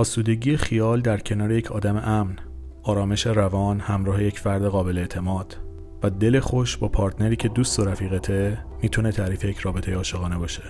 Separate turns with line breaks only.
آسودگی خیال در کنار یک آدم امن آرامش روان همراه یک فرد قابل اعتماد و دل خوش با پارتنری که دوست و رفیقته می‌تونه تعریف یک رابطه عاشقانه باشه.